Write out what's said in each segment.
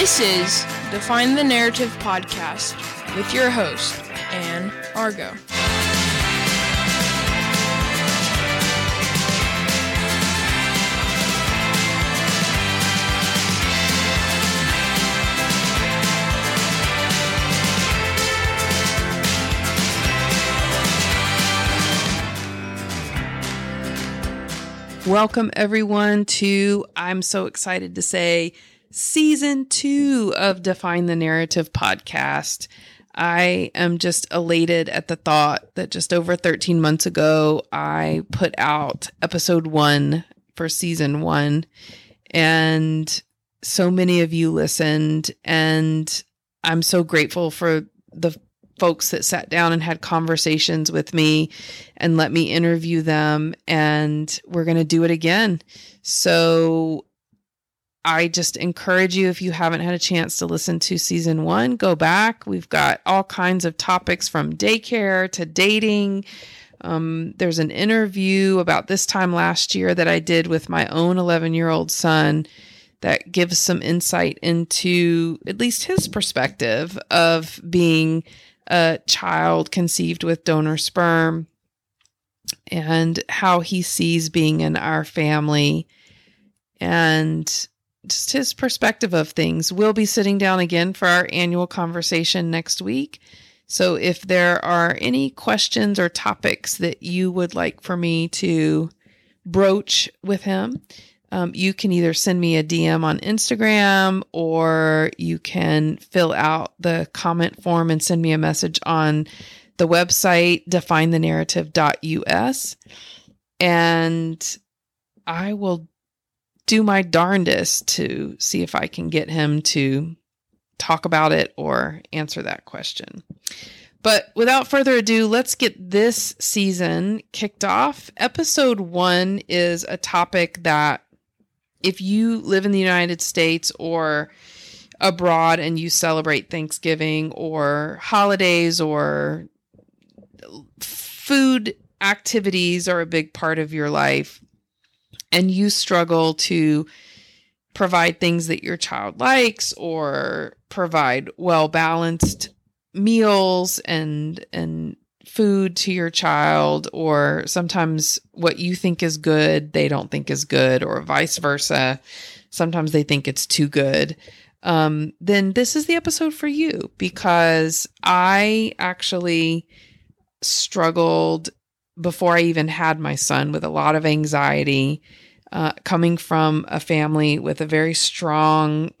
This is Define the Narrative podcast with your host, Anne Argo. Welcome, everyone, to I'm so excited to say season two of Define the Narrative podcast. I am just elated at the thought that just over 13 months ago, I put out episode one for season one, and so many of you listened. And I'm so grateful for the folks that sat down and had conversations with me and let me interview them. And we're going to do it again. So I just encourage you, if you haven't had a chance to listen to season one, go back. We've got all kinds of topics from daycare to dating. Um, there's an interview about this time last year that I did with my own 11 year old son that gives some insight into at least his perspective of being a child conceived with donor sperm and how he sees being in our family and just his perspective of things. We'll be sitting down again for our annual conversation next week. So if there are any questions or topics that you would like for me to broach with him, um, you can either send me a DM on Instagram or you can fill out the comment form and send me a message on the website definethenarrative.us. And I will do my darndest to see if I can get him to talk about it or answer that question. But without further ado, let's get this season kicked off. Episode one is a topic that if you live in the United States or abroad and you celebrate Thanksgiving or holidays or food activities are a big part of your life and you struggle to provide things that your child likes or provide well balanced meals and and food to your child or sometimes what you think is good they don't think is good or vice versa. Sometimes they think it's too good. Um, then this is the episode for you because i actually struggled before i even had my son with a lot of anxiety uh, coming from a family with a very strong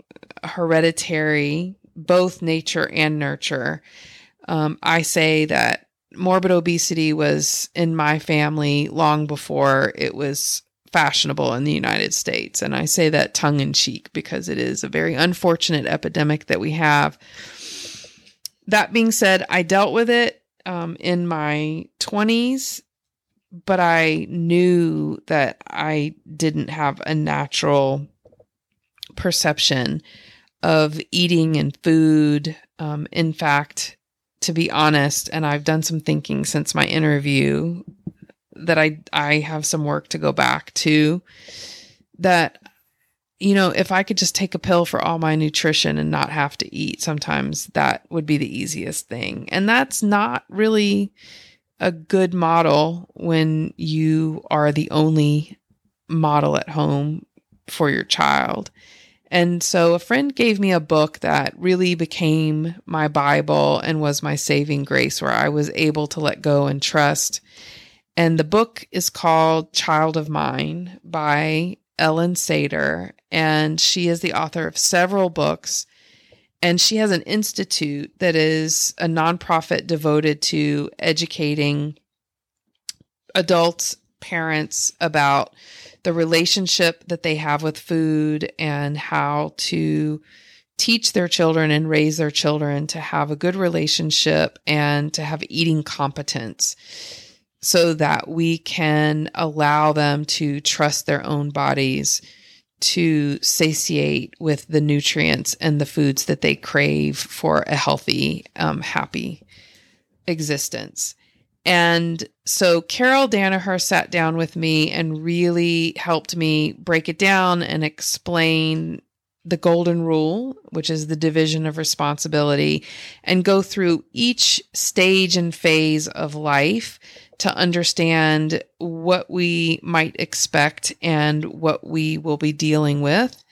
hereditary both nature and nurture um, i say that morbid obesity was in my family long before it was fashionable in the United States. And I say that tongue in cheek because it is a very unfortunate epidemic that we have. That being said, I dealt with it um, in my 20s, but I knew that I didn't have a natural perception of eating and food. Um, in fact, to be honest, and I've done some thinking since my interview that I I have some work to go back to that you know, if I could just take a pill for all my nutrition and not have to eat, sometimes that would be the easiest thing. And that's not really a good model when you are the only model at home for your child. And so a friend gave me a book that really became my Bible and was my saving grace, where I was able to let go and trust. And the book is called Child of Mine by Ellyn Satter. And she is the author of several books. And she has an institute that is a nonprofit devoted to educating adults, parents about the relationship that they have with food and how to teach their children and raise their children to have a good relationship and to have eating competence so that we can allow them to trust their own bodies to satiate with the nutrients and the foods that they crave for a healthy, um, happy existence. And so Carol Danaher sat down with me and really helped me break it down and explain the golden rule, which is the division of responsibility, and go through each stage and phase of life to understand what we might expect and what we will be dealing with.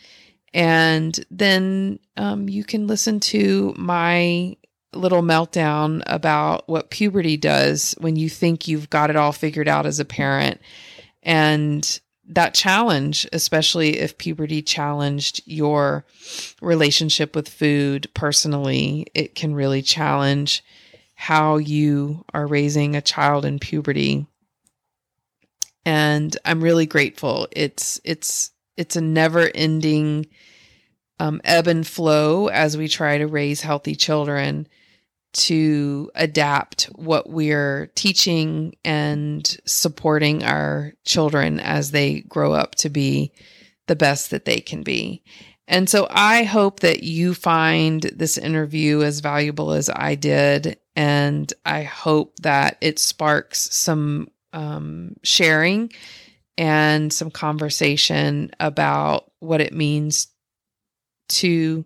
And then um, you can listen to my little meltdown about what puberty does when you think you've got it all figured out as a parent. And that challenge, especially if puberty challenged your relationship with food personally, it can really challenge how you are raising a child in puberty. And I'm really grateful. It's it's it's a never-ending um, ebb and flow as we try to raise healthy children to adapt what we're teaching and supporting our children as they grow up to be the best that they can be. And so I hope that you find this interview as valuable as I did. And I hope that it sparks some um, sharing and some conversation about what it means to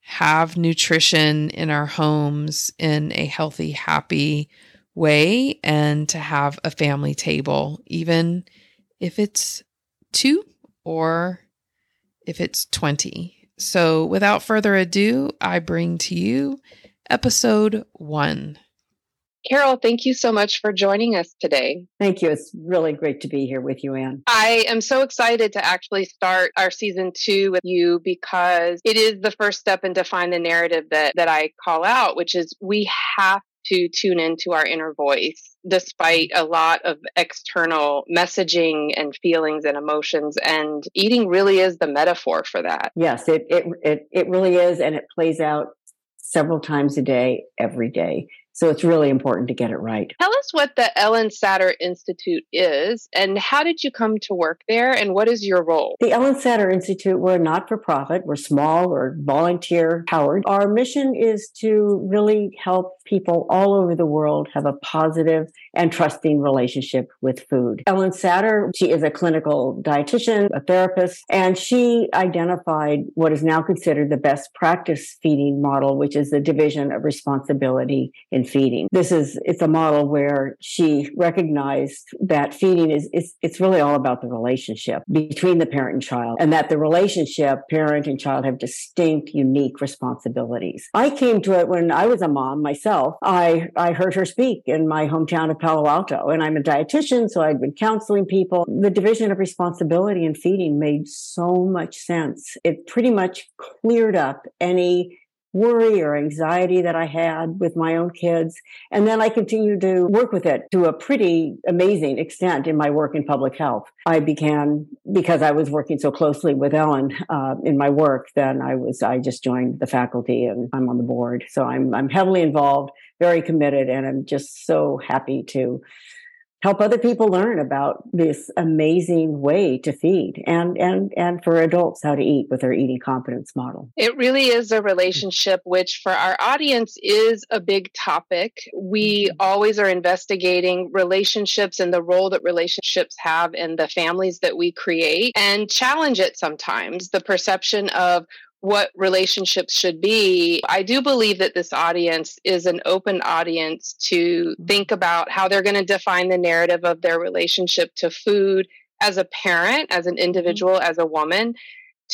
have nutrition in our homes in a healthy, happy way and to have a family table, even if it's two or if it's 20. So, without further ado, I bring to you episode one. Carol, thank you so much for joining us today. Thank you. It's really great to be here with you, Anne. I am so excited to actually start our season two with you because it is the first step in define the narrative that, that I call out, which is we have to tune into our inner voice despite a lot of external messaging and feelings and emotions and eating really is the metaphor for that. Yes it it it, it really is and it plays out several times a day every day so it's really important to get it right. Tell us what the Ellyn Satter Institute is and how did you come to work there and what is your role? The Ellyn Satter Institute, we're not for profit, we're small, we're volunteer powered. Our mission is to really help people all over the world have a positive and trusting relationship with food. Ellyn Satter, she is a clinical dietitian, a therapist, and she identified what is now considered the best practice feeding model, which is the division of responsibility in feeding. This is it's a model where she recognized that feeding is it's it's really all about the relationship between the parent and child, and that the relationship parent and child have distinct, unique responsibilities. I came to it when I was a mom myself. I I heard her speak in my hometown of Palo Alto, and I'm a dietitian, so I'd been counseling people. The division of responsibility in feeding made so much sense. It pretty much cleared up any worry or anxiety that I had with my own kids. And then I continued to work with it to a pretty amazing extent in my work in public health. I began, because I was working so closely with Ellyn uh, in my work, then I was, I just joined the faculty and I'm on the board. So I'm, I'm heavily involved, very committed, and I'm just so happy to help other people learn about this amazing way to feed and and and for adults how to eat with our eating competence model. It really is a relationship which for our audience is a big topic. We mm-hmm. always are investigating relationships and the role that relationships have in the families that we create and challenge it sometimes. The perception of what relationships should be, I do believe that this audience is an open audience to think about how they're going to define the narrative of their relationship to food as a parent, as an mm-hmm. individual, as a woman,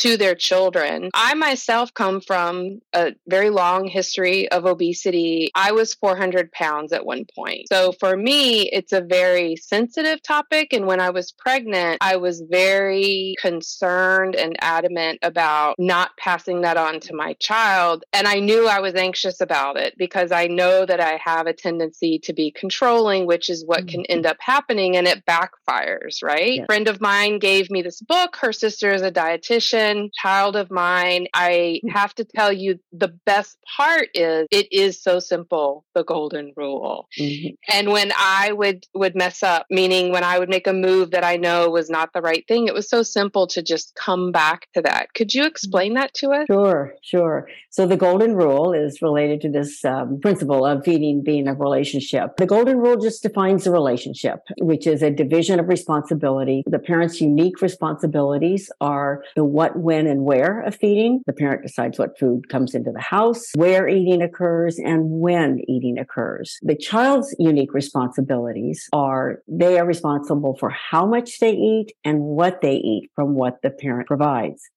to their children. I myself come from a very long history of obesity. I was 400 pounds at one point. So for me, it's a very sensitive topic. And when I was pregnant, I was very concerned and adamant about not passing that on to my child. And I knew I was anxious about it because I know that I have a tendency to be controlling, which is what can mm-hmm. end up happening and it backfires, right? A friend of mine gave me this book. Her sister is a dietitian child of mine. I mm. have to tell you, the best part is it is so simple, the golden rule. Mm-hmm. And when I would would mess up, meaning when I would make a move that I know was not the right thing, it was so simple to just come back to that. Could you explain that to us? Sure, sure. So the golden rule is related to this um, principle of feeding being a relationship. The golden rule just defines the relationship, which is a division of responsibility. The parent's unique responsibilities are the what what, when, and where of feeding. The parent decides what food comes into the house, where eating occurs, and when eating occurs. The child's unique responsibilities are they are responsible for how much they eat and what they eat from what the parent provides.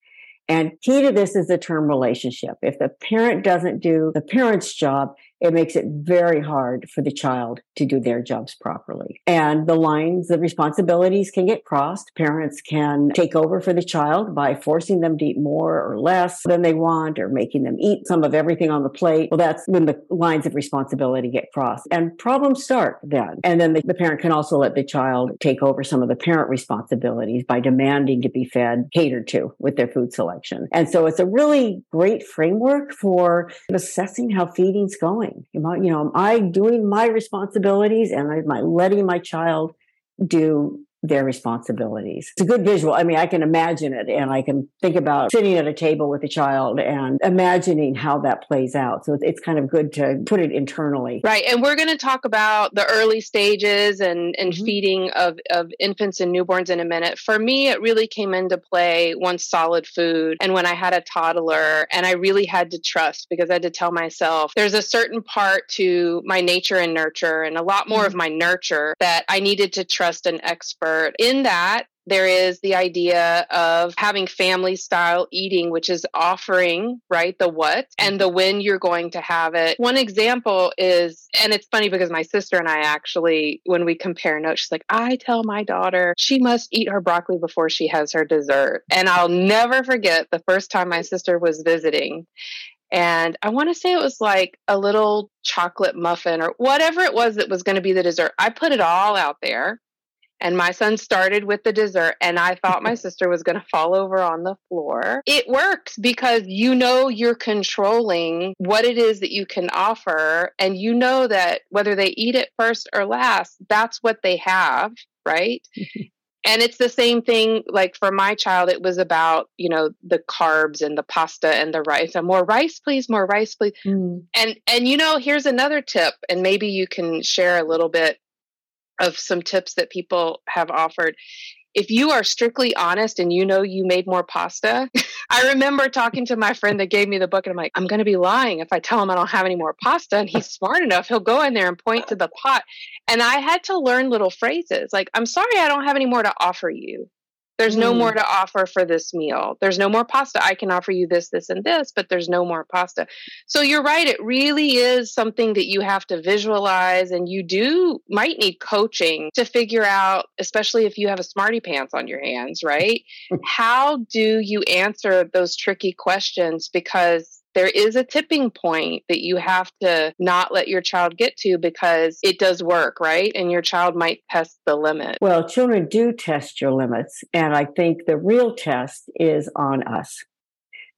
And key to this is the term relationship. If the parent doesn't do the parent's job, it makes it very hard for the child to do their jobs properly. And the lines of responsibilities can get crossed. Parents can take over for the child by forcing them to eat more or less than they want or making them eat some of everything on the plate. Well, that's when the lines of responsibility get crossed and problems start then. And then the, the parent can also let the child take over some of the parent responsibilities by demanding to be fed, catered to with their food selection. And so it's a really great framework for assessing how feeding's going doing? Am I, you know, am I doing my responsibilities and am I letting my child do their responsibilities. It's a good visual. I mean, I can imagine it and I can think about sitting at a table with a child and imagining how that plays out. So it's kind of good to put it internally. Right. And we're going to talk about the early stages and, and mm-hmm. feeding of, of infants and newborns in a minute. For me, it really came into play once solid food and when I had a toddler and I really had to trust because I had to tell myself there's a certain part to my nature and nurture and a lot more mm-hmm. of my nurture that I needed to trust an expert in that, there is the idea of having family style eating, which is offering, right, the what and the mm-hmm. when you're going to have it. One example is, and it's funny because my sister and I actually, when we compare notes, she's like, I tell my daughter she must eat her broccoli before she has her dessert. And I'll never forget the first time my sister was visiting. And I want to say it was like a little chocolate muffin or whatever it was that was going to be the dessert. I put it all out there and my son started with the dessert and i thought my sister was going to fall over on the floor. It works because you know you're controlling what it is that you can offer and you know that whether they eat it first or last that's what they have right? And it's the same thing like for my child it was about you know the carbs and the pasta and the rice and more rice please more rice please. Mm. and and you know here's another tip and maybe you can share a little bit of some tips that people have offered. If you are strictly honest and you know you made more pasta, I remember talking to my friend that gave me the book, and I'm like, I'm going to be lying if I tell him I don't have any more pasta. And he's smart enough, he'll go in there and point to the pot. And I had to learn little phrases like, I'm sorry I don't have any more to offer you. There's no more mm. to offer for this meal. There's no more pasta. I can offer you this, this, and this, but there's no more pasta. So you're right. It really is something that you have to visualize, and you do might need coaching to figure out, especially if you have a smarty pants on your hands, right? How do you answer those tricky questions? Because there is a tipping point that you have to not let your child get to because it does work, right? And your child might test the limit. Well, children do test your limits. And I think the real test is on us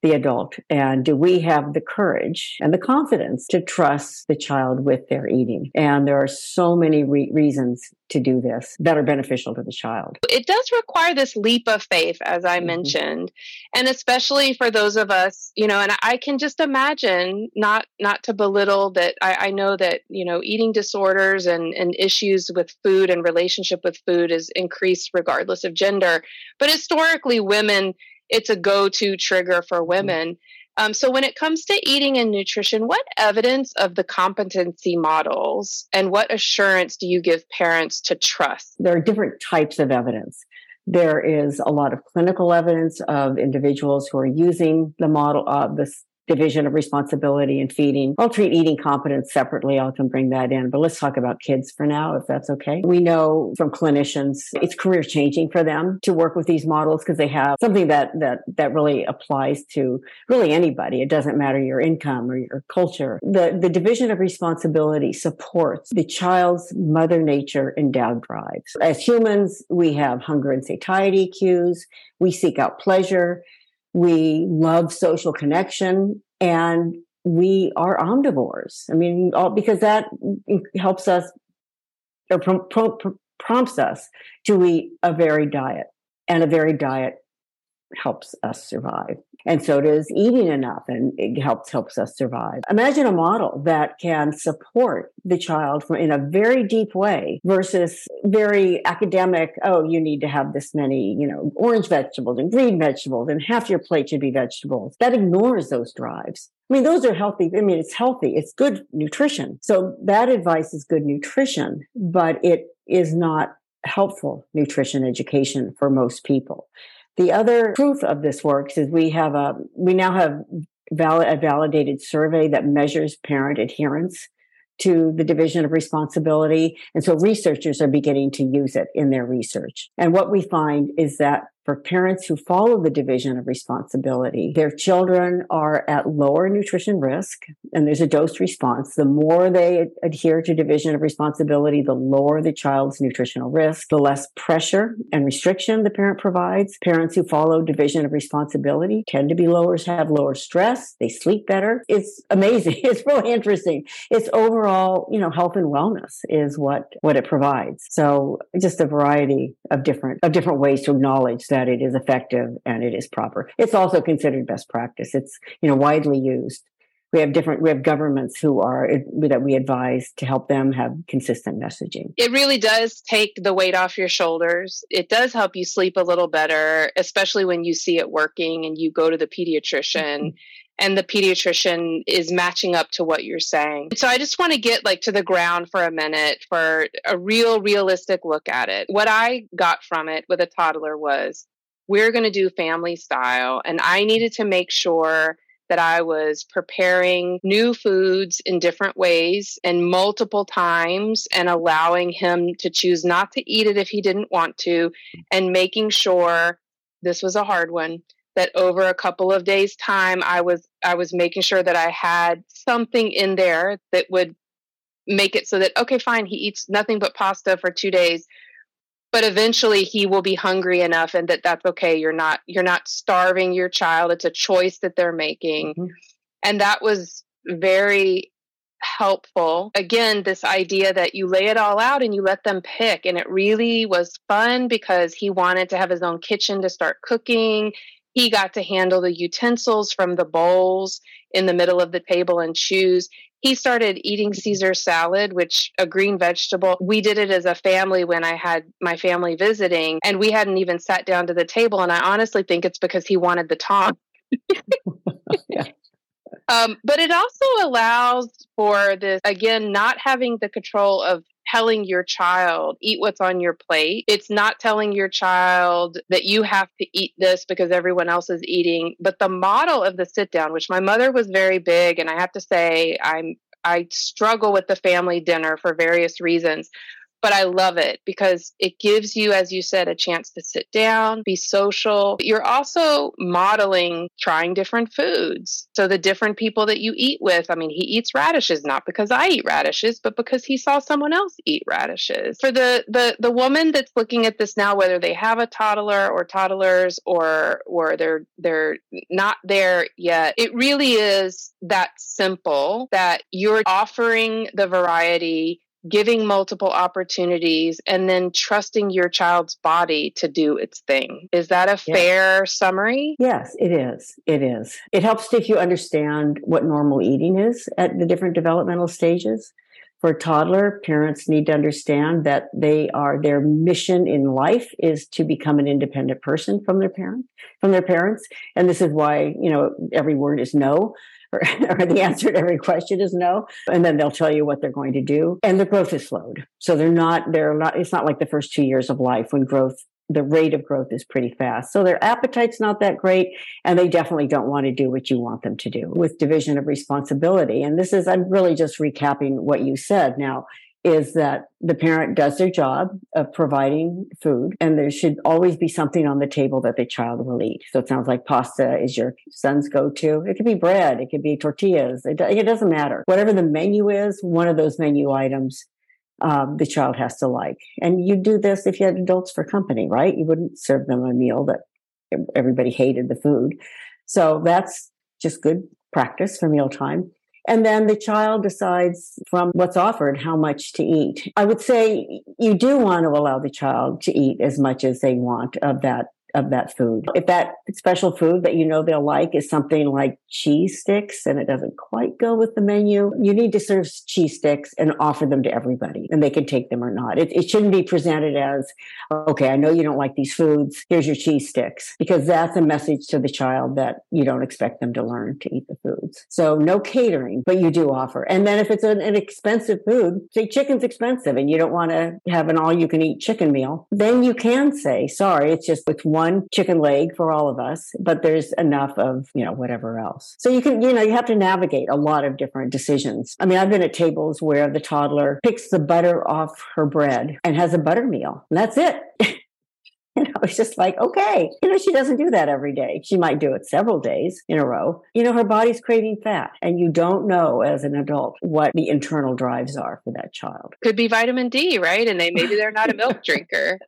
the adult? And do we have the courage and the confidence to trust the child with their eating? And there are so many re- reasons to do this that are beneficial to the child. It does require this leap of faith, as I mm-hmm. mentioned, and especially for those of us, you know, and I can just imagine not not to belittle that I, I know that you know eating disorders and and issues with food and relationship with food is increased regardless of gender, but historically women it's a go-to trigger for mm-hmm. women. Um, so when it comes to eating and nutrition, what evidence of the competency models and what assurance do you give parents to trust? There are different types of evidence. There is a lot of clinical evidence of individuals who are using the model of uh, this division of responsibility and feeding. I'll treat eating competence separately. I can bring that in, but let's talk about kids for now, if that's okay. We know from clinicians it's career changing for them to work with these models because they have something that that that really applies to really anybody. It doesn't matter your income or your culture. The the division of responsibility supports the child's mother nature endowed drives. As humans, we have hunger and satiety cues. We seek out pleasure we love social connection and we are omnivores. I mean, all, because that helps us or prompts us to eat a varied diet and a varied diet helps us survive. And so does eating enough and it helps helps us survive. Imagine a model that can support the child in a very deep way versus very academic, oh, you need to have this many, you know, orange vegetables and green vegetables and half your plate should be vegetables. That ignores those drives. I mean, those are healthy. I mean, it's healthy. It's good nutrition. So that advice is good nutrition, but it is not helpful nutrition education for most people. The other proof of this works is we have a, we now have valid, a validated survey that measures parent adherence to the division of responsibility. And so researchers are beginning to use it in their research. And what we find is that for parents who follow the division of responsibility, their children are at lower nutrition risk, and there's a dose response. The more they adhere to division of responsibility, the lower the child's nutritional risk, the less pressure and restriction the parent provides. Parents who follow division of responsibility tend to be lower, have lower stress, they sleep better. It's amazing. It's really interesting. It's overall, you know, health and wellness is what what it provides. So just a variety of different of different ways to acknowledge that that it is effective and it is proper. It's also considered best practice. It's, you know, widely used. We have different, we have governments who are, that we advise to help them have consistent messaging. It really does take the weight off your shoulders. It does help you sleep a little better, especially when you see it working and you go to the pediatrician. Mm-hmm and the pediatrician is matching up to what you're saying. So I just want to get like to the ground for a minute for a real realistic look at it. What I got from it with a toddler was we're going to do family style and I needed to make sure that I was preparing new foods in different ways and multiple times and allowing him to choose not to eat it if he didn't want to and making sure this was a hard one that over a couple of days time i was i was making sure that i had something in there that would make it so that okay fine he eats nothing but pasta for 2 days but eventually he will be hungry enough and that that's okay. You're not you're not starving your child. It's a choice that they're making. Mm-hmm. and that was very helpful. Again this idea that you lay it all out and you let them pick and it really was fun because he wanted to have his own kitchen to start cooking he got to handle the utensils from the bowls in the middle of the table and choose. He started eating mm-hmm. Caesar salad, which a green vegetable. We did it as a family when I had my family visiting, and we hadn't even sat down to the table. And I honestly think it's because he wanted the tongue. yeah. Um, but it also allows for this, again, not having the control of telling your child, eat what's on your plate. It's not telling your child that you have to eat this because everyone else is eating. But the model of the sit down, which my mother was very big, and I have to say, I'm I struggle with the family dinner for various reasons but I love it because it gives you, as you said, a chance to sit down, be social. You're also modeling trying different foods. So the different people that you eat with, I mean, he eats radishes not because I eat radishes, but because he saw someone else eat radishes. For the the the woman that's looking at this now, whether they have a toddler or toddlers or or they're they're not there yet, it really is that simple that you're offering the variety giving multiple opportunities and then trusting your child's body to do its thing. Is that a fair yes. summary? Yes, it is. It is. It helps if you understand what normal eating is at the different developmental stages. For a toddler, parents need to understand that they are their mission in life is to become an independent person from their parent, from their parents. And this is why, you know, every word is no or, or, the answer to every question is no. And then they'll tell you what they're going to do. And the growth is slowed. So they're not, they're not, it's not like the first two years of life when growth, the rate of growth is pretty fast. So their appetite's not that great. And they definitely don't want to do what you want them to do with division of responsibility. And this is, I'm really just recapping what you said. Now, is that the parent does their job of providing food and there should always be something on the table that the child will eat. So it sounds like pasta is your son's go-to. It could be bread. It could be tortillas. It, it doesn't matter. Whatever the menu is, one of those menu items um, the child has to like. And you'd do this if you had adults for company, right? You wouldn't serve them a meal that everybody hated the food. So that's just good practice for mealtime. And then the child decides from what's offered how much to eat. I would say you do want to allow the child to eat as much as they want of that of that food. If that special food that you know they'll like is something like cheese sticks and it doesn't quite go with the menu, you need to serve cheese sticks and offer them to everybody and they can take them or not. It, it shouldn't be presented as, okay, I know you don't like these foods. Here's your cheese sticks because that's a message to the child that you don't expect them to learn to eat the foods. So no catering, but you do offer. And then if it's an, an expensive food, say chicken's expensive and you don't want to have an all you can eat chicken meal, then you can say, sorry, it's just with one chicken leg for all of us, but there's enough of, you know, whatever else. So you can, you know, you have to navigate a lot of different decisions. I mean, I've been at tables where the toddler picks the butter off her bread and has a butter meal. And that's it. You know, it's just like, okay, you know, she doesn't do that every day. She might do it several days in a row. You know, her body's craving fat and you don't know as an adult what the internal drives are for that child. Could be vitamin D, right? And they maybe they're not a milk drinker.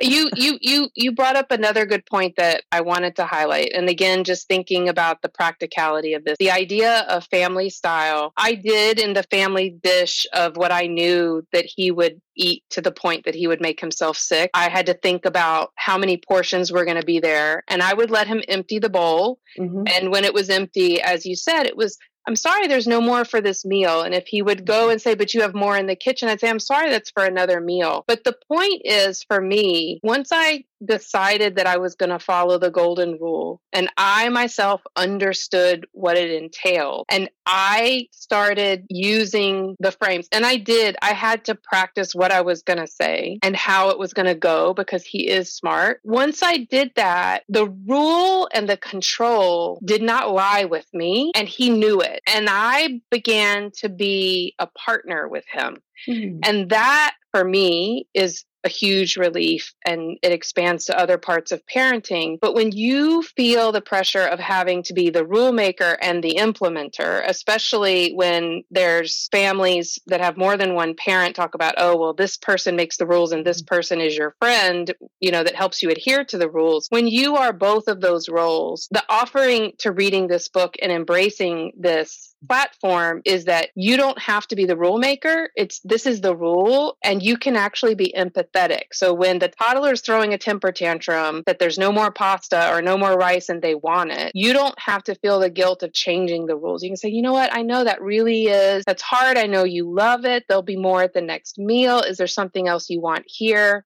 You you you you brought up another good point that I wanted to highlight. And again, just thinking about the practicality of this. The idea of family style. I did in the family dish of what I knew that he would eat to the point that he would make himself sick. I had to think about how many portions were going to be there. And I would let him empty the bowl. Mm-hmm. And when it was empty, as you said, it was I'm sorry, there's no more for this meal. And if he would go and say, but you have more in the kitchen, I'd say, I'm sorry, that's for another meal. But the point is for me, once I decided that I was going to follow the golden rule and I myself understood what it entailed, and I started using the frames, and I did, I had to practice what I was going to say and how it was going to go because he is smart. Once I did that, the rule and the control did not lie with me, and he knew it. And I began to be a partner with him. Mm-hmm. And that for me is a huge relief and it expands to other parts of parenting. But when you feel the pressure of having to be the rule maker and the implementer, especially when there's families that have more than one parent talk about, oh, well, this person makes the rules and this mm-hmm. person is your friend, you know, that helps you adhere to the rules. When you are both of those roles, the offering to reading this book and embracing this platform is that you don't have to be the rule maker. It's this is the rule, and you can actually be empathetic. So when the toddler is throwing a temper tantrum that there's no more pasta or no more rice and they want it, you don't have to feel the guilt of changing the rules. You can say, you know what, I know that really is that's hard. I know you love it. There'll be more at the next meal. Is there something else you want here?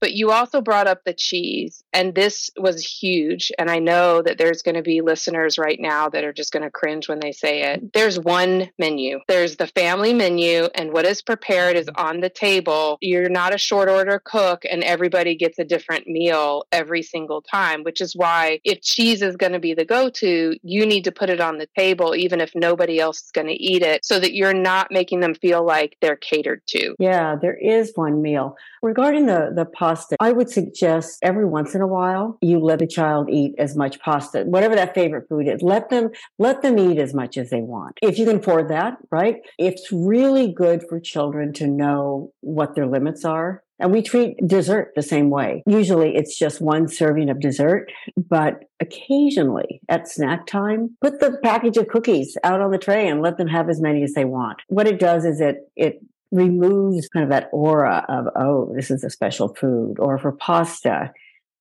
But you also brought up the cheese, and this was huge. And I know that there's going to be listeners right now that are just going to cringe when they say it. There's one menu, there's the family menu, and what is prepared is on the table. You're not a short order cook, and everybody gets a different meal every single time, which is why if cheese is going to be the go to, you need to put it on the table, even if nobody else is going to eat it, so that you're not making them feel like they're catered to. Yeah, there is one meal. Regarding the, the pasta, I would suggest every once in a while you let the child eat as much pasta, whatever that favorite food is. Let them let them eat as much as they want. If you can afford that, right? It's really good for children to know what their limits are. And we treat dessert the same way. Usually it's just one serving of dessert, but occasionally at snack time, put the package of cookies out on the tray and let them have as many as they want. What it does is it, it removes kind of that aura of, oh, this is a special food, or for pasta,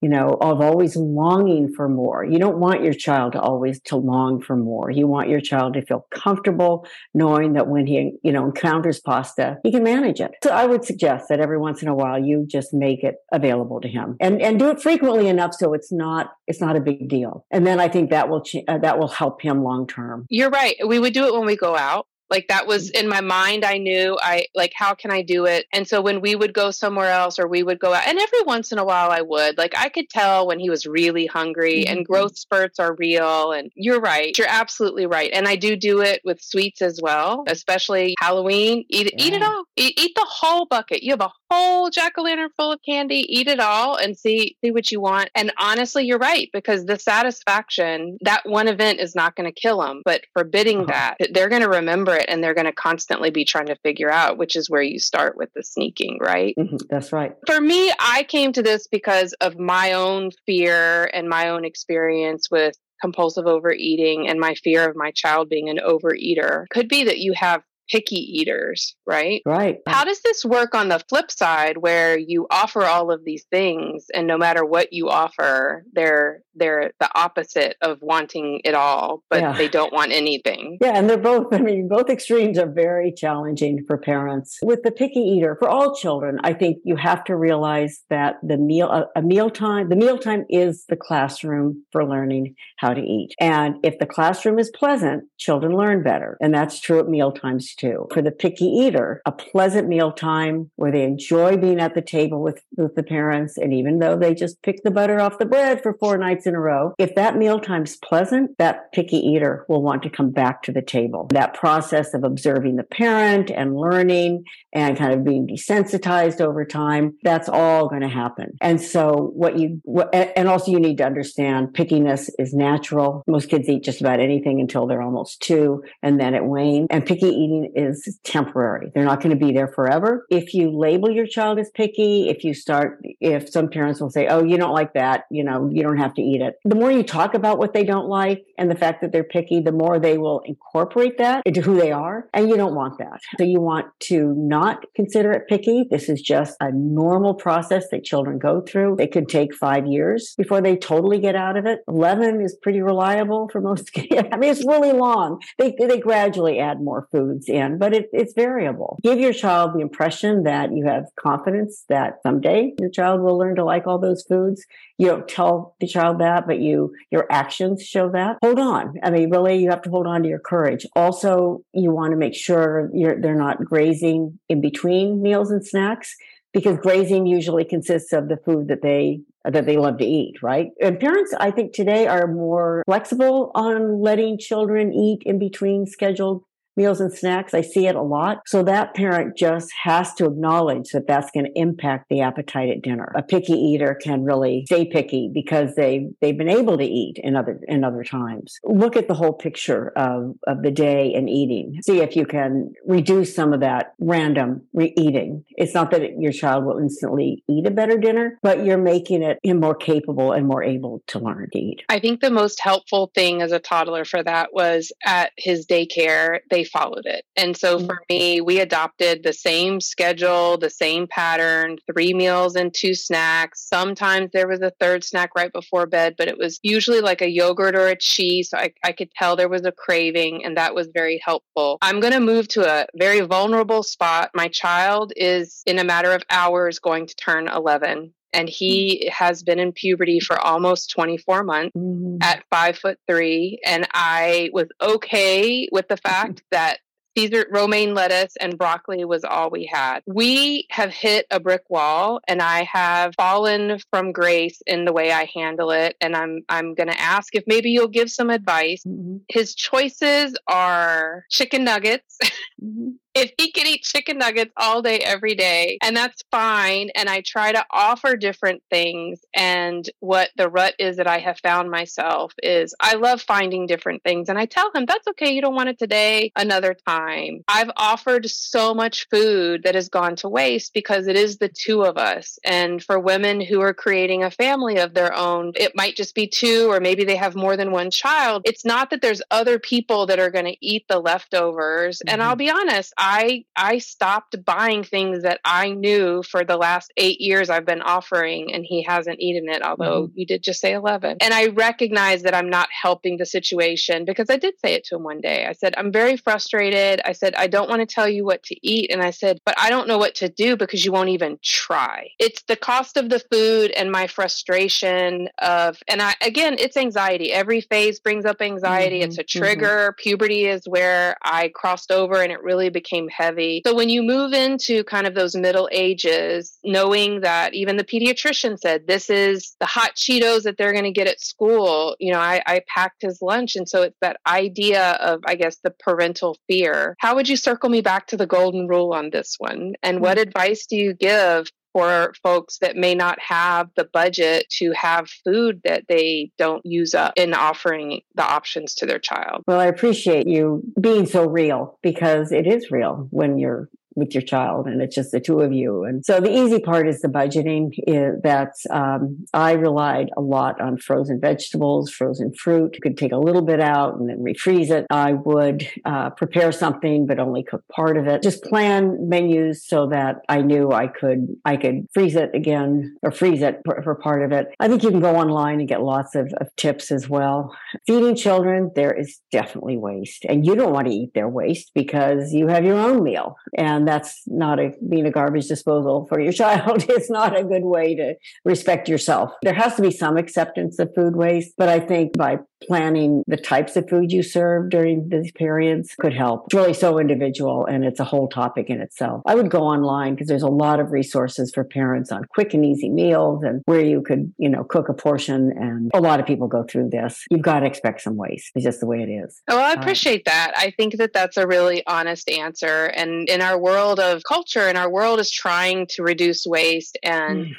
you know, of always longing for more. You don't want your child to always to long for more. You want your child to feel comfortable knowing that when he, you know, encounters pasta, he can manage it. So I would suggest that every once in a while you just make it available to him and, and do it frequently enough so it's not, it's not a big deal. And then I think that will, ch- uh, that will help him long term. You're right. We would do it when we go out like that was mm. in my mind. I knew I like, how can I do it? And so when we would go somewhere else or we would go out, and every once in a while I would, like, I could tell when he was really hungry mm-hmm. and growth spurts are real. And you're right. You're absolutely right. And I do do it with sweets as well, especially Halloween. Eat, yeah. eat it all. Eat, eat the whole bucket. You have a whole jack o' lantern full of candy. Eat it all and see, see what you want. And honestly, you're right because the satisfaction, that one event is not going to kill them, but forbidding uh-huh. that, they're going to remember and they're going to constantly be trying to figure out which is where you start with the sneaking, right? Mm-hmm, that's right. For me, I came to this because of my own fear and my own experience with compulsive overeating and my fear of my child being an overeater. Could be that you have picky eaters, right? Right. How does this work on the flip side where you offer all of these things and no matter what you offer, they're they're the opposite of wanting it all, but yeah. they don't want anything. Yeah, and they're both I mean both extremes are very challenging for parents. With the picky eater, for all children, I think you have to realize that the meal a, a meal time, the meal time is the classroom for learning how to eat. And if the classroom is pleasant, children learn better. And that's true at meal times too. For the picky eater, a pleasant meal time where they enjoy being at the table with, with the parents. And even though they just pick the butter off the bread for four nights in a row, if that meal time's pleasant, that picky eater will want to come back to the table. That process of observing the parent and learning and kind of being desensitized over time, that's all going to happen. And so what you, and also you need to understand pickiness is natural. Most kids eat just about anything until they're almost two and then it wanes. And picky eating is temporary. They're not going to be there forever. If you label your child as picky, if you start, if some parents will say, Oh, you don't like that, you know, you don't have to eat it. The more you talk about what they don't like and the fact that they're picky, the more they will incorporate that into who they are. And you don't want that. So you want to not consider it picky. This is just a normal process that children go through. It could take five years before they totally get out of it. 11 is pretty reliable for most kids. I mean, it's really long. They, they gradually add more foods in, but it, it's variable. Give your child the impression that you have confidence that someday your child will learn to like all those foods. You don't tell the child that, but you, your actions show that. Hold on. I mean, really, you have to hold on to your courage. Also, you want to make sure they're not grazing in between meals and snacks because grazing usually consists of the food that they that they love to eat, right? And parents, I think today are more flexible on letting children eat in between scheduled meals and snacks. I see it a lot. So that parent just has to acknowledge that that's going to impact the appetite at dinner. A picky eater can really stay picky because they they've been able to eat in other in other times. Look at the whole picture of of the day and eating. See if you can reduce some of that random eating. It's not that your child will instantly eat a better dinner, but you're making it more capable and more able to learn to eat. I think the most helpful thing as a toddler for that was at his daycare. They followed it. And so for mm-hmm. me, we adopted the same schedule, the same pattern, three meals and two snacks. Sometimes there was a third snack right before bed, but it was usually like a yogurt or a cheese. So I, I could tell there was a craving, and that was very helpful. I'm going to move to a very vulnerable spot. My child is in a matter of hours going to turn 11 and he has been in puberty for almost 24 months mm-hmm. at five foot three. And I was okay with the fact that Caesar romaine lettuce and broccoli was all we had. We have hit a brick wall and I have fallen from grace in the way I handle it and I'm I'm going to ask if maybe you'll give some advice. Mm-hmm. His choices are chicken nuggets. Mm-hmm if he can eat chicken nuggets all day, every day, and that's fine. And I try to offer different things. And what the rut is that I have found myself is I love finding different things. And I tell him, that's okay. You don't want it today, another time. I've offered so much food that has gone to waste because it is the two of us. And for women who are creating a family of their own, it might just be two, or maybe they have more than one child. It's not that there's other people that are going to eat the leftovers. Mm-hmm. And I'll be honest, I I stopped buying things that I knew for the last eight years I've been offering, and he hasn't eaten it. Although mm-hmm. you did just say eleven, and I recognize that I'm not helping the situation because I did say it to him one day. I said I'm very frustrated. I said I don't want to tell you what to eat, and I said, but I don't know what to do because you won't even try. It's the cost of the food and my frustration of, and I again, it's anxiety. Every phase brings up anxiety. Mm-hmm. It's a mm-hmm. trigger. Mm-hmm. Puberty is where I crossed over, and it really became became heavy. So when you move into kind of those middle ages, knowing that even the pediatrician said this is the hot Cheetos that they're going to get at school, you know, I, I packed his lunch. And so it's that idea of, I guess, the parental fear. How would you circle me back to the golden rule on this one? And what mm-hmm. advice do you give for folks that may not have the budget to have food that they don't use up in offering the options to their child. Well, I appreciate you being so real because it is real when you're with your child and it's just the two of you. And so the easy part is the budgeting is that's, um, I relied a lot on frozen vegetables, frozen fruit. You could take a little bit out and then refreeze it. I would uh, prepare something, but only cook part of it. Just plan menus so that I knew I could, I could freeze it again or freeze it for, for part of it. I think you can go online and get lots of, of tips as well. Feeding children, there is definitely waste and you don't want to eat their waste because you have your own meal and that's not a being a garbage disposal for your child it's not a good way to respect yourself. There has to be some acceptance of food waste but i think by planning the types of food you serve during these periods could help. It's really so individual and it's a whole topic in itself. I would go online because there's a lot of resources for parents on quick and easy meals and where you could you know cook a portion and a lot of people go through this. You've got to expect some waste it's just the way it is. Oh i uh, appreciate that. I think that that's a really honest answer. And in our world of culture and our world is trying to reduce waste and mm.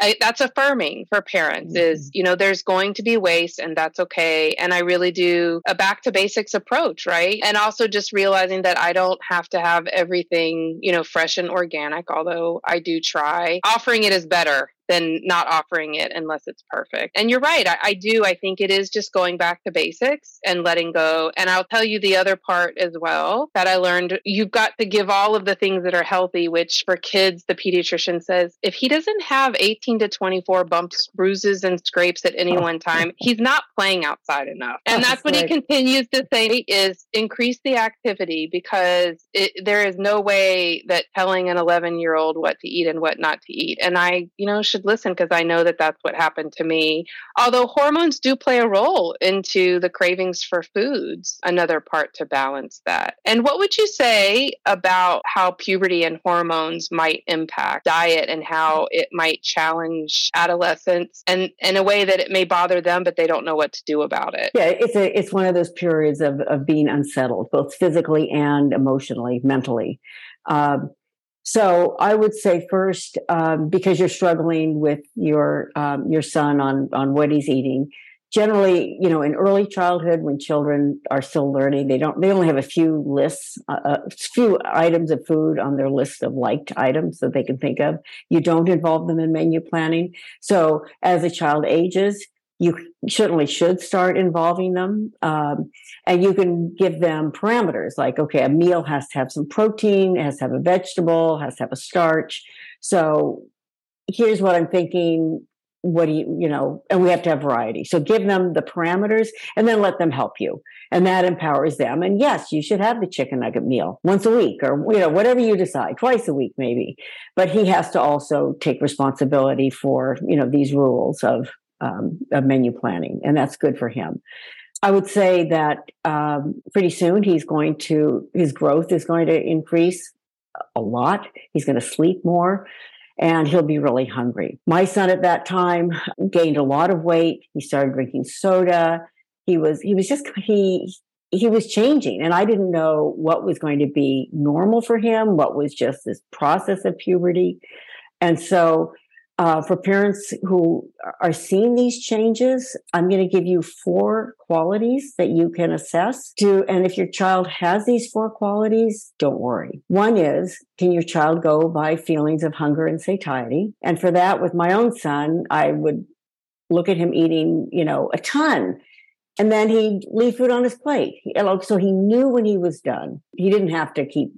I, that's affirming for parents mm-hmm. is you know there's going to be waste and that's okay. And i really do a back to basics approach right? And also just realizing that i don't have to have everything you know fresh and organic although i do try. Offering it is better than not offering it unless it's perfect. And you're right. I, I, do. I think it is just going back to basics and letting go. And I'll tell you the other part as well that I learned you've got to give all of the things that are healthy, which for kids, the pediatrician says if he doesn't have 18 to 24 bumps, bruises, and scrapes at any oh. one time, he's not playing outside enough. And oh, that's what he continues to say is increase the activity because it, there is no way that telling an 11 year old what to eat and what not to eat. And I, you know, should should listen because I know that that's what happened to me. Although hormones do play a role into the cravings for foods, another part to balance that. And what would you say about how puberty and hormones might impact diet and how it might challenge adolescents and in a way that it may bother them, but they don't know what to do about it? Yeah, it's a it's one of those periods of of being unsettled, both physically and emotionally, mentally. Um, so I would say first, um, because you're struggling with your um, your son on on what he's eating. Generally, you know, in early childhood, when children are still learning, they don't they only have a few lists, uh, a few items of food on their list of liked items that they can think of. You don't involve them in menu planning. So as a child ages, you certainly should start involving them. Um, and you can give them parameters like, okay, a meal has to have some protein, has to have a vegetable, has to have a starch. So here's what I'm thinking. What do you, you know, and we have to have variety. So give them the parameters and then let them help you. And that empowers them. And yes, you should have the chicken nugget meal once a week or, you know, whatever you decide, twice a week maybe. But he has to also take responsibility for, you know, these rules of um, of menu planning, and that's good for him. I would say that um, pretty soon he's going to his growth is going to increase a lot. He's going to sleep more and he'll be really hungry. My son at that time gained a lot of weight. He started drinking soda. He was he was just he he was changing and I didn't know what was going to be normal for him, what was just this process of puberty. And so uh, for parents who are seeing these changes, I'm going to give you four qualities that you can assess to, and if your child has these four qualities, don't worry. One is, can your child go by feelings of hunger and satiety? And for that, with my own son, I would look at him eating, you know, a ton. And then he'd leave food on his plate. So he knew when he was done. He didn't have to keep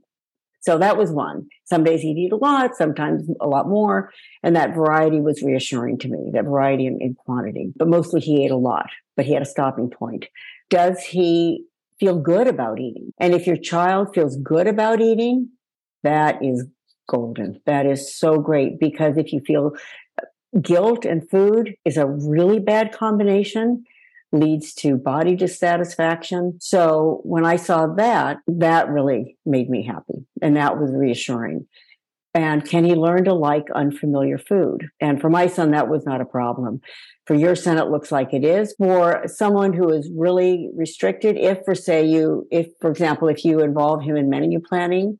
so that was one. Some days he'd eat a lot, sometimes a lot more. And that variety was reassuring to me, that variety in, in quantity. But mostly he ate a lot, but he had a stopping point. Does he feel good about eating? And if your child feels good about eating, that is golden. That is so great because if you feel uh, guilt and food is a really bad combination, leads to body dissatisfaction. So when I saw that, that really made me happy and that was reassuring. And can he learn to like unfamiliar food? And for my son, that was not a problem. For your son, it looks like it is. For someone who is really restricted, if for say you, if for example, if you involve him in menu planning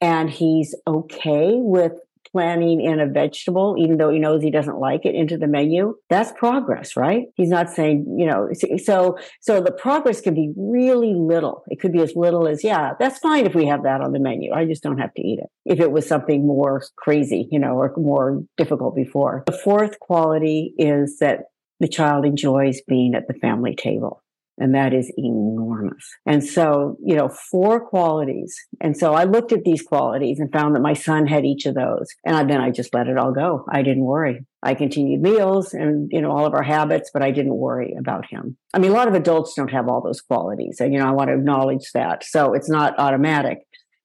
and he's okay with planning in a vegetable, even though he knows he doesn't like it, into the menu, that's progress, right? He's not saying, you know, so, so the progress can be really little. It could be as little as, yeah, that's fine if we have that on the menu. I just don't have to eat it. If it was something more crazy, you know, or more difficult before. The fourth quality is that the child enjoys being at the family table. And that is enormous. And so, you know, four qualities. And so I looked at these qualities and found that my son had each of those. And then I just let it all go. I didn't worry. I continued meals and, you know, all of our habits, but I didn't worry about him. I mean, a lot of adults don't have all those qualities. And, you know, I want to acknowledge that. So it's not automatic.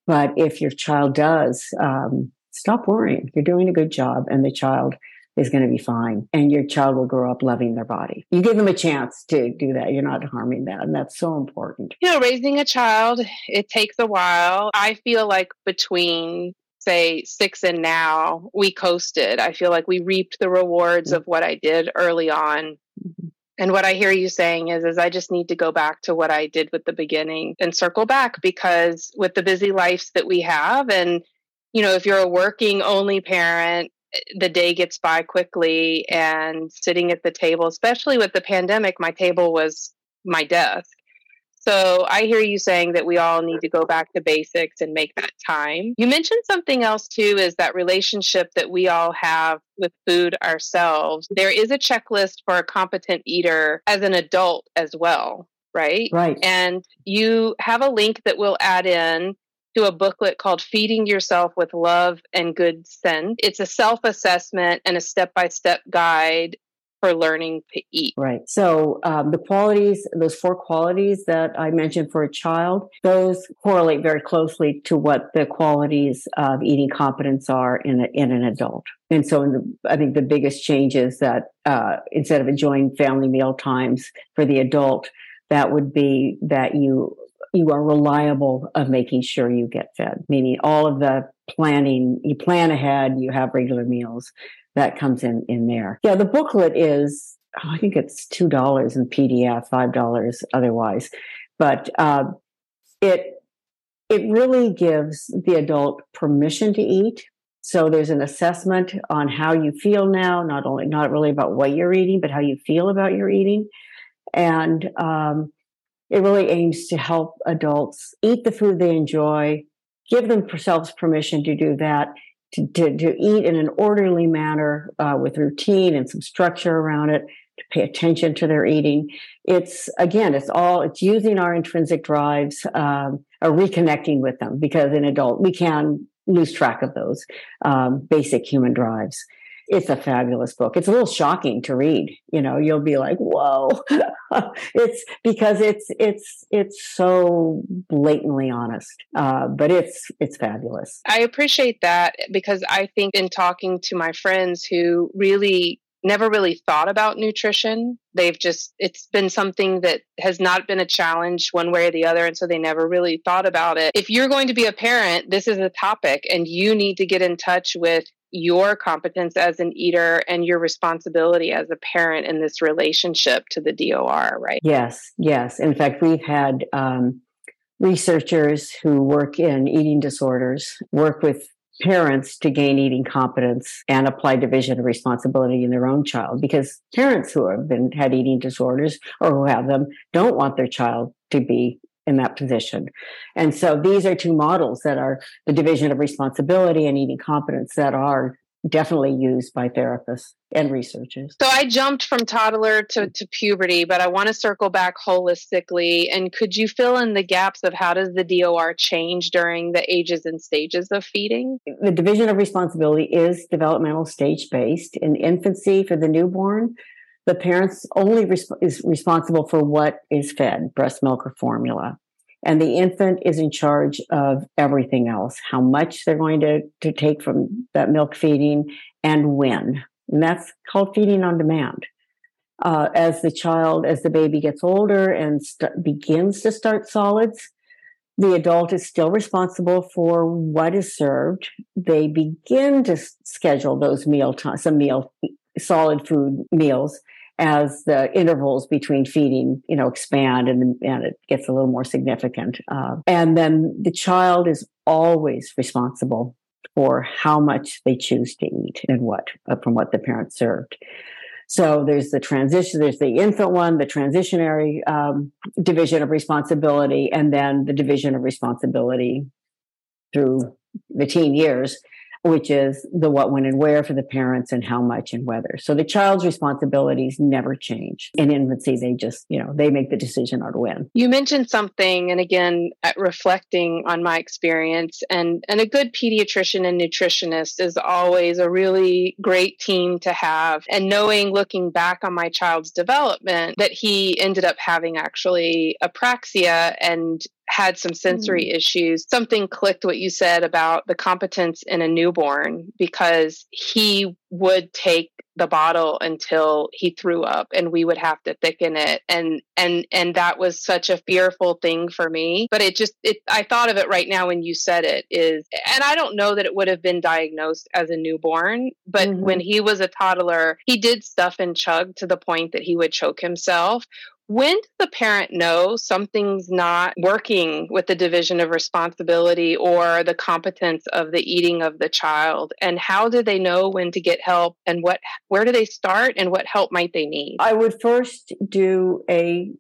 But if your child does, um, stop worrying. You're doing a good job. And the child is going to be fine and your child will grow up loving their body. You give them a chance to do that. You're not harming them. And that's so important. You know, raising a child, it takes a while. I feel like between say six and now, we coasted. I feel like we reaped the rewards mm-hmm. of what I did early on. Mm-hmm. And what I hear you saying is, is I just need to go back to what I did with the beginning and circle back because with the busy lives that we have and you know, if you're a working only parent, the day gets by quickly and sitting at the table, especially with the pandemic, my table was my desk. So I hear you saying that we all need to go back to basics and make that time. You mentioned something else too is that relationship that we all have with food ourselves. There is a checklist for a competent eater as an adult as well, right? Right. And you have a link that we'll add in to a booklet called Feeding Yourself with Love and Good Sense. It's a self assessment and a step by step guide for learning to eat. Right. So um, the qualities, those four qualities that I mentioned for a child, those correlate very closely to what the qualities of eating competence are in a, in an adult. And so, the, I think the biggest change is that uh, instead of enjoying family meal times for the adult, that would be that you you are reliable of making sure you get fed, meaning all of the planning, you plan ahead, you have regular meals that comes in in there. Yeah, the booklet is, oh, I think it's $2 in PDF, $5 otherwise, but uh, it, it really gives the adult permission to eat. So there's an assessment on how you feel now, not only, not really about what you're eating, but how you feel about your eating. And, um, it really aims to help adults eat the food they enjoy, give themselves permission to do that, to, to, to eat in an orderly manner uh, with routine and some structure around it, to pay attention to their eating. It's again, it's all it's using our intrinsic drives, um, or reconnecting with them because in adult we can lose track of those um, basic human drives it's a fabulous book. It's a little shocking to read. You know, you'll be like, "Whoa!" it's because it's it's it's so blatantly honest, uh, but it's it's fabulous. I appreciate that because I think in talking to my friends who really never really thought about nutrition. They've just, it's been something that has not been a challenge one way or the other. And so they never really thought about it. If you're going to be a parent, this is a topic and you need to get in touch with your competence as an eater and your responsibility as a parent in this relationship to the DOR, right? Yes, yes. In fact, we've had um, researchers who work in eating disorders work with parents to gain eating competence and apply division of responsibility in their own child because parents who have been had eating disorders or who have them don't want their child to be in that position. And so these are two models that are the division of responsibility and eating competence that are definitely used by therapists and researchers. So I jumped from toddler to, mm. to puberty, but I want to circle back holistically. And could you fill in the gaps of how does the DOR change during the ages and stages of feeding? The division of responsibility is developmental stage based. In infancy for the newborn, the parents only resp- is responsible for what is fed, breast milk or formula. And the infant is in charge of everything else, how much they're going to, to take from that milk feeding and when. And that's called feeding on demand. Uh, as the child, as the baby gets older and st- begins to start solids, the adult is still responsible for what is served. They begin to schedule those meal times, some meal solid food meals as the intervals between feeding, you know, expand and, and it gets a little more significant. Uh, and then the child is always responsible for how much they choose to eat and what uh, from what the parents served. So there's the transition, there's the infant one, the transitionary um, division of responsibility, and then the division of responsibility through the teen years which is the what, when, and where for the parents and how much and whether. So the child's responsibilities never change. In infancy, they just, you know, they make the decision on when. You mentioned something, and again, uh, reflecting on my experience, and, and a good pediatrician and nutritionist is always a really great team to have. And knowing, looking back on my child's development, that he ended up having actually apraxia and had some sensory mm. issues. Something clicked what you said about the competence in a newborn because he would take the bottle until he threw up and we would have to thicken it and and and that was such a fearful thing for me but it just it I thought of it right now when you said it is and I don't know that it would have been diagnosed as a newborn but mm-hmm. when he was a toddler he did stuff and chug to the point that he would choke himself when does the parent know something's not working with the division of responsibility or the competence of the eating of the child? And how do they know when to get help and what where do they start and what help might they need? I would first do a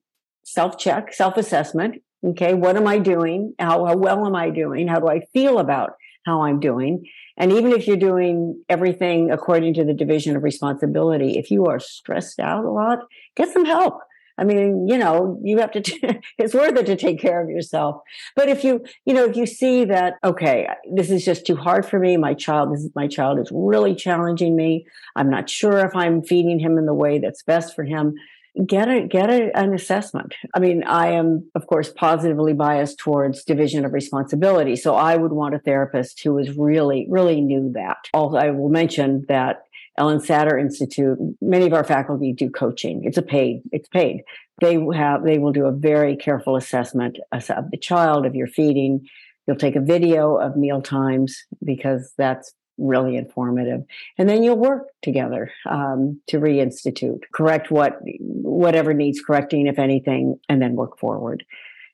self-check, self-assessment. Okay, what am I doing? How, how well am I doing? How do I feel about how I'm doing? And even if you're doing everything according to the division of responsibility, if you are stressed out a lot, get some help I mean, you know, you have to, t- it's worth it to take care of yourself. But if you, you know, if you see that, okay, this is just too hard for me, my child, this is, my child is really challenging me. I'm not sure if I'm feeding him in the way that's best for him. Get a, get a, an assessment. I mean, I am, of course, positively biased towards division of responsibility. So I would want a therapist who is really, really knew that. Also, I will mention that Ellyn Satter Institute, many of our faculty do coaching. It's a paid, it's paid. They have, they will do a very careful assessment of the child, of your feeding. You'll take a video of meal times because that's really informative. And then you'll work together um, to reinstitute, correct what, whatever needs correcting, if anything, and then work forward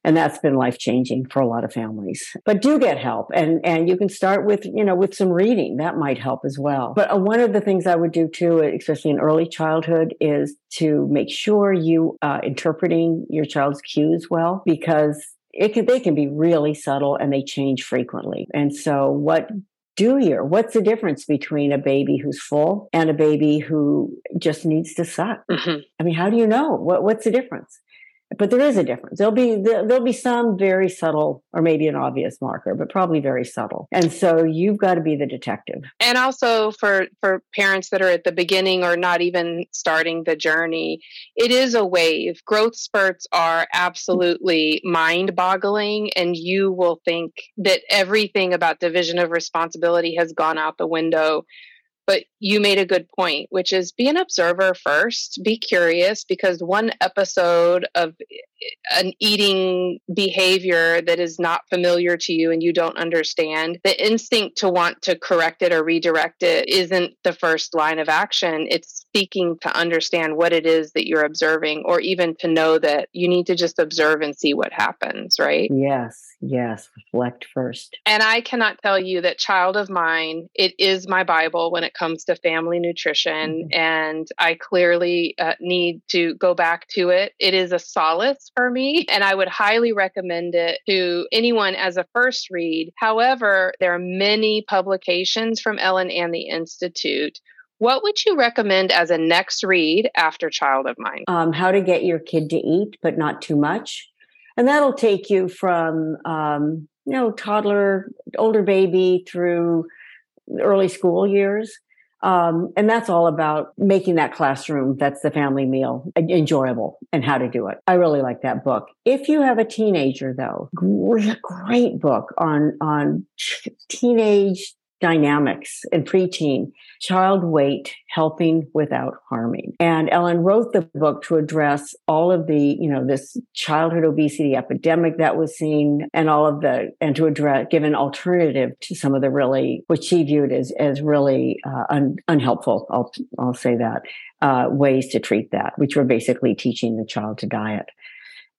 and that's been life changing for a lot of families but do get help and and you can start with you know with some reading that might help as well but uh, one of the things i would do too especially in early childhood is to make sure you uh, interpreting your child's cues well because it can, they can be really subtle and they change frequently and so what do you? What's the difference between a baby who's full and a baby who just needs to suck? Mm-hmm. I mean, how do you know? What, what's the difference? But there is a difference. There'll be there'll be some very subtle, or maybe an obvious marker, but probably very subtle. And so you've got to be the detective. And also for for parents that are at the beginning or not even starting the journey, it is a wave. Growth spurts are absolutely mind-boggling, and you will think that everything about division of responsibility has gone out the window but you made a good point, which is be an observer first, be curious, because one episode of eh, eh, an eating behavior that is not familiar to you and you don't understand, the instinct to want to correct it or redirect it isn't the first line of action. It's seeking to understand what it is that you're observing, or even to know that you need to just observe and see what happens, right? Yes, yes. Reflect first. And I cannot tell you that child of mine, it is my Bible when it comes to family nutrition. Mm-hmm. And I clearly uh, need to go back to it. It is a solace for me, and I would highly recommend it to anyone as a first read. However, there are many publications from Ellyn and the Institute. What would you recommend as a next read after Child of Mine? Um, how to get your kid to eat, but not too much. And that'll take you from, um, you know, toddler, older baby through early school years. Um, and that's all about making that classroom, that's the family meal, enjoyable and how to do it. I really like that book. If you have a teenager, though, great book on, on teenage dynamics and preteen, child weight, helping without harming. And Ellyn wrote the book to address all of the, you know, this childhood obesity epidemic that was seen and all of the, and to address, give an alternative to some of the really, what she viewed as, as really uh, un, unhelpful. I'll, I'll say that, uh, ways to treat that, which were basically teaching the child to diet.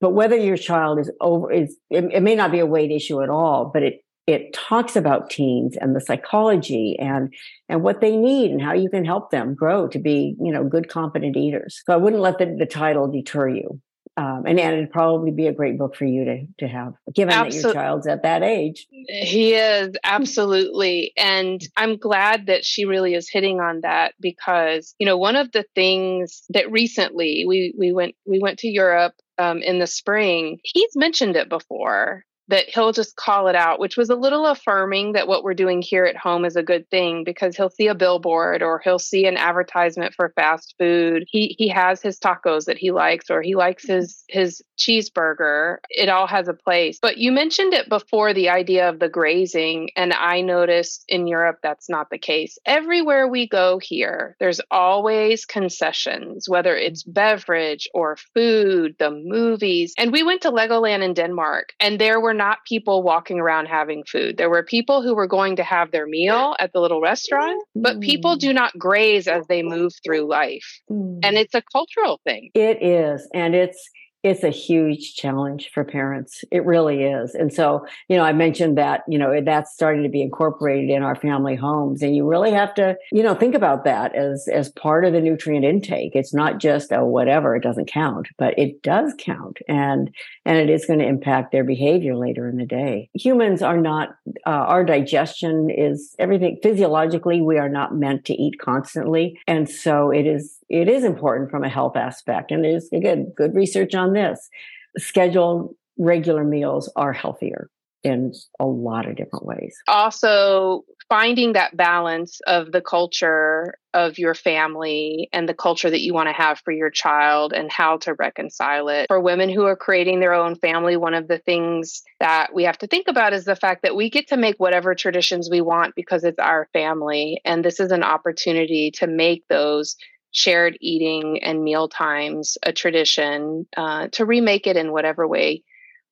But whether your child is over, is, it, it may not be a weight issue at all, but it it talks about teens and the psychology and and what they need and how you can help them grow to be you know good competent eaters so i wouldn't let the, the title deter you um, and, and it'd probably be a great book for you to to have, given Absol- that your child's at that age. He is absolutely, and I'm glad that she really is hitting on that because you know one of the things that recently we we went we went to Europe um, in the spring. He's mentioned it before, that he'll just call it out, which was a little affirming that what we're doing here at home is a good thing because he'll see a billboard or he'll see an advertisement for fast food. He he has his tacos that he likes or he likes mm-hmm. his his cheeseburger. It all has a place. But you mentioned it before the idea of the grazing and I noticed in Europe that's not the case. Everywhere we go here, there's always concessions, whether it's mm-hmm. beverage or food, the movies. And we went to Legoland in Denmark and there were not people walking around having food. There were people who were going to have their meal at the little restaurant, but people mm. do not graze as they move through life. Mm. And it's a cultural thing. It is. And it's it's a huge challenge for parents. It really is. And so, you know, I mentioned that, you know, that's starting to be incorporated in our family homes. And you really have to, you know, think about that as, as part of the nutrient intake. It's not just, a whatever, it doesn't count, but it does count. And, and it is going to impact their behavior later in the day. Humans are not, uh, our digestion is everything physiologically, we are not meant to eat constantly. And so it is, it is important from a health aspect. And there's again, good research on this. Scheduled regular meals are healthier in a lot of different ways. Also, finding that balance of the culture of your family and the culture that you want to have for your child and how to reconcile it. For women who are creating their own family, one of the things that we have to think about is the fact that we get to make whatever traditions we want because it's our family. And this is an opportunity to make those shared eating and meal times a tradition uh, to remake it in whatever way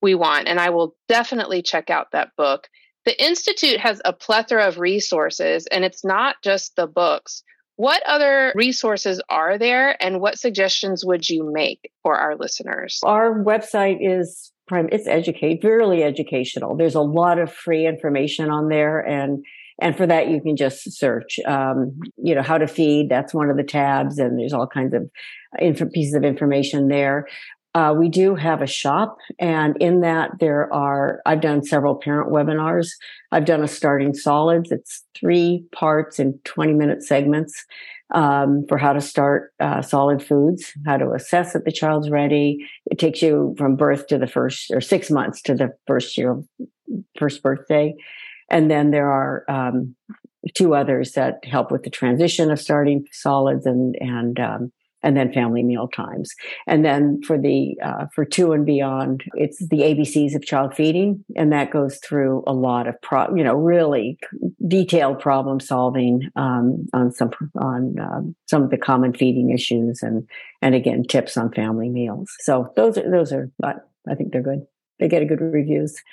we want. And I will definitely check out that book. The Institute has a plethora of resources, and it's not just the books. What other resources are there, and what suggestions would you make for our listeners? Our website is prime it's educate, really educational. There's a lot of free information on there, and and for that, you can just search, um, you know, how to feed. That's one of the tabs, and there's all kinds of inf- pieces of information there. Uh, we do have a shop, and in that there are. I've done several parent webinars. I've done a starting solids. It's three parts in 20 minute segments um, for how to start uh, solid foods, how to assess that the child's ready. It takes you from birth to the first or six months to the first year, first birthday. And then there are um, two others that help with the transition of starting solids and and um, and then family meal times. And then for the uh, for two and beyond, it's the ABCs of child feeding, and that goes through a lot of pro, you know, really detailed problem solving um, on some on um, some of the common feeding issues, and and again tips on family meals. So those are those are, I think they're good they get a good reviews.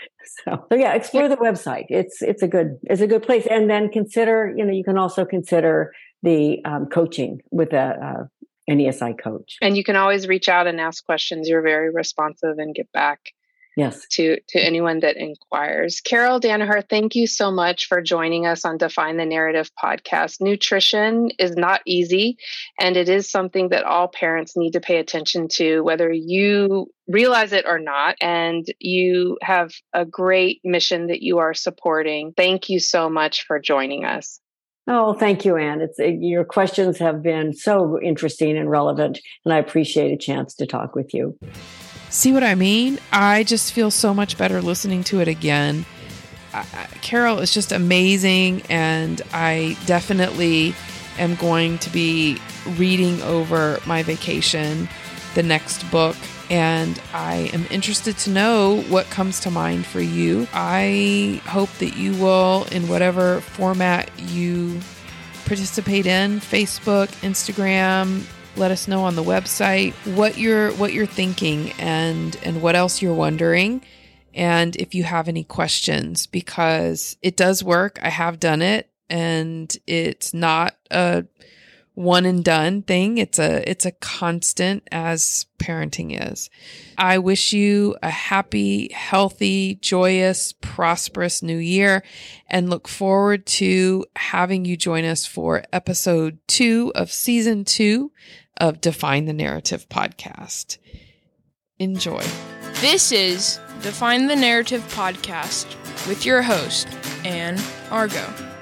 So, so yeah, explore the website. It's it's a good it's a good place, and then consider you know you can also consider the um, coaching with a uh, an ESI coach. And you can always reach out and ask questions. You're very responsive and get back yes. to to anyone that inquires. Carol danaher thank you so much for joining us on define the narrative podcast. Nutrition is not easy and it is something that all parents need to pay attention to whether you realize it or not and you have a great mission that you are supporting. Thank you so much for joining us. Oh, thank you, Anne. It's your questions have been so interesting and relevant, and I appreciate a chance to talk with you. See what I mean? I just feel so much better listening to it again. I, Carol is just amazing, and I definitely am going to be reading over my vacation the next book. And I am interested to know what comes to mind for you. I hope that you will, in whatever format you participate in Facebook, Instagram, let us know on the website what you're what you're thinking and and what else you're wondering and if you have any questions because it does work. I have done it and it's not a one and done thing. It's a it's a constant as parenting is. I wish you a happy, healthy, joyous, prosperous new year and look forward to having you join us for episode 2 of season 2 of Define the Narrative podcast. Enjoy. This is Define the Narrative podcast with your host, Anne Argo.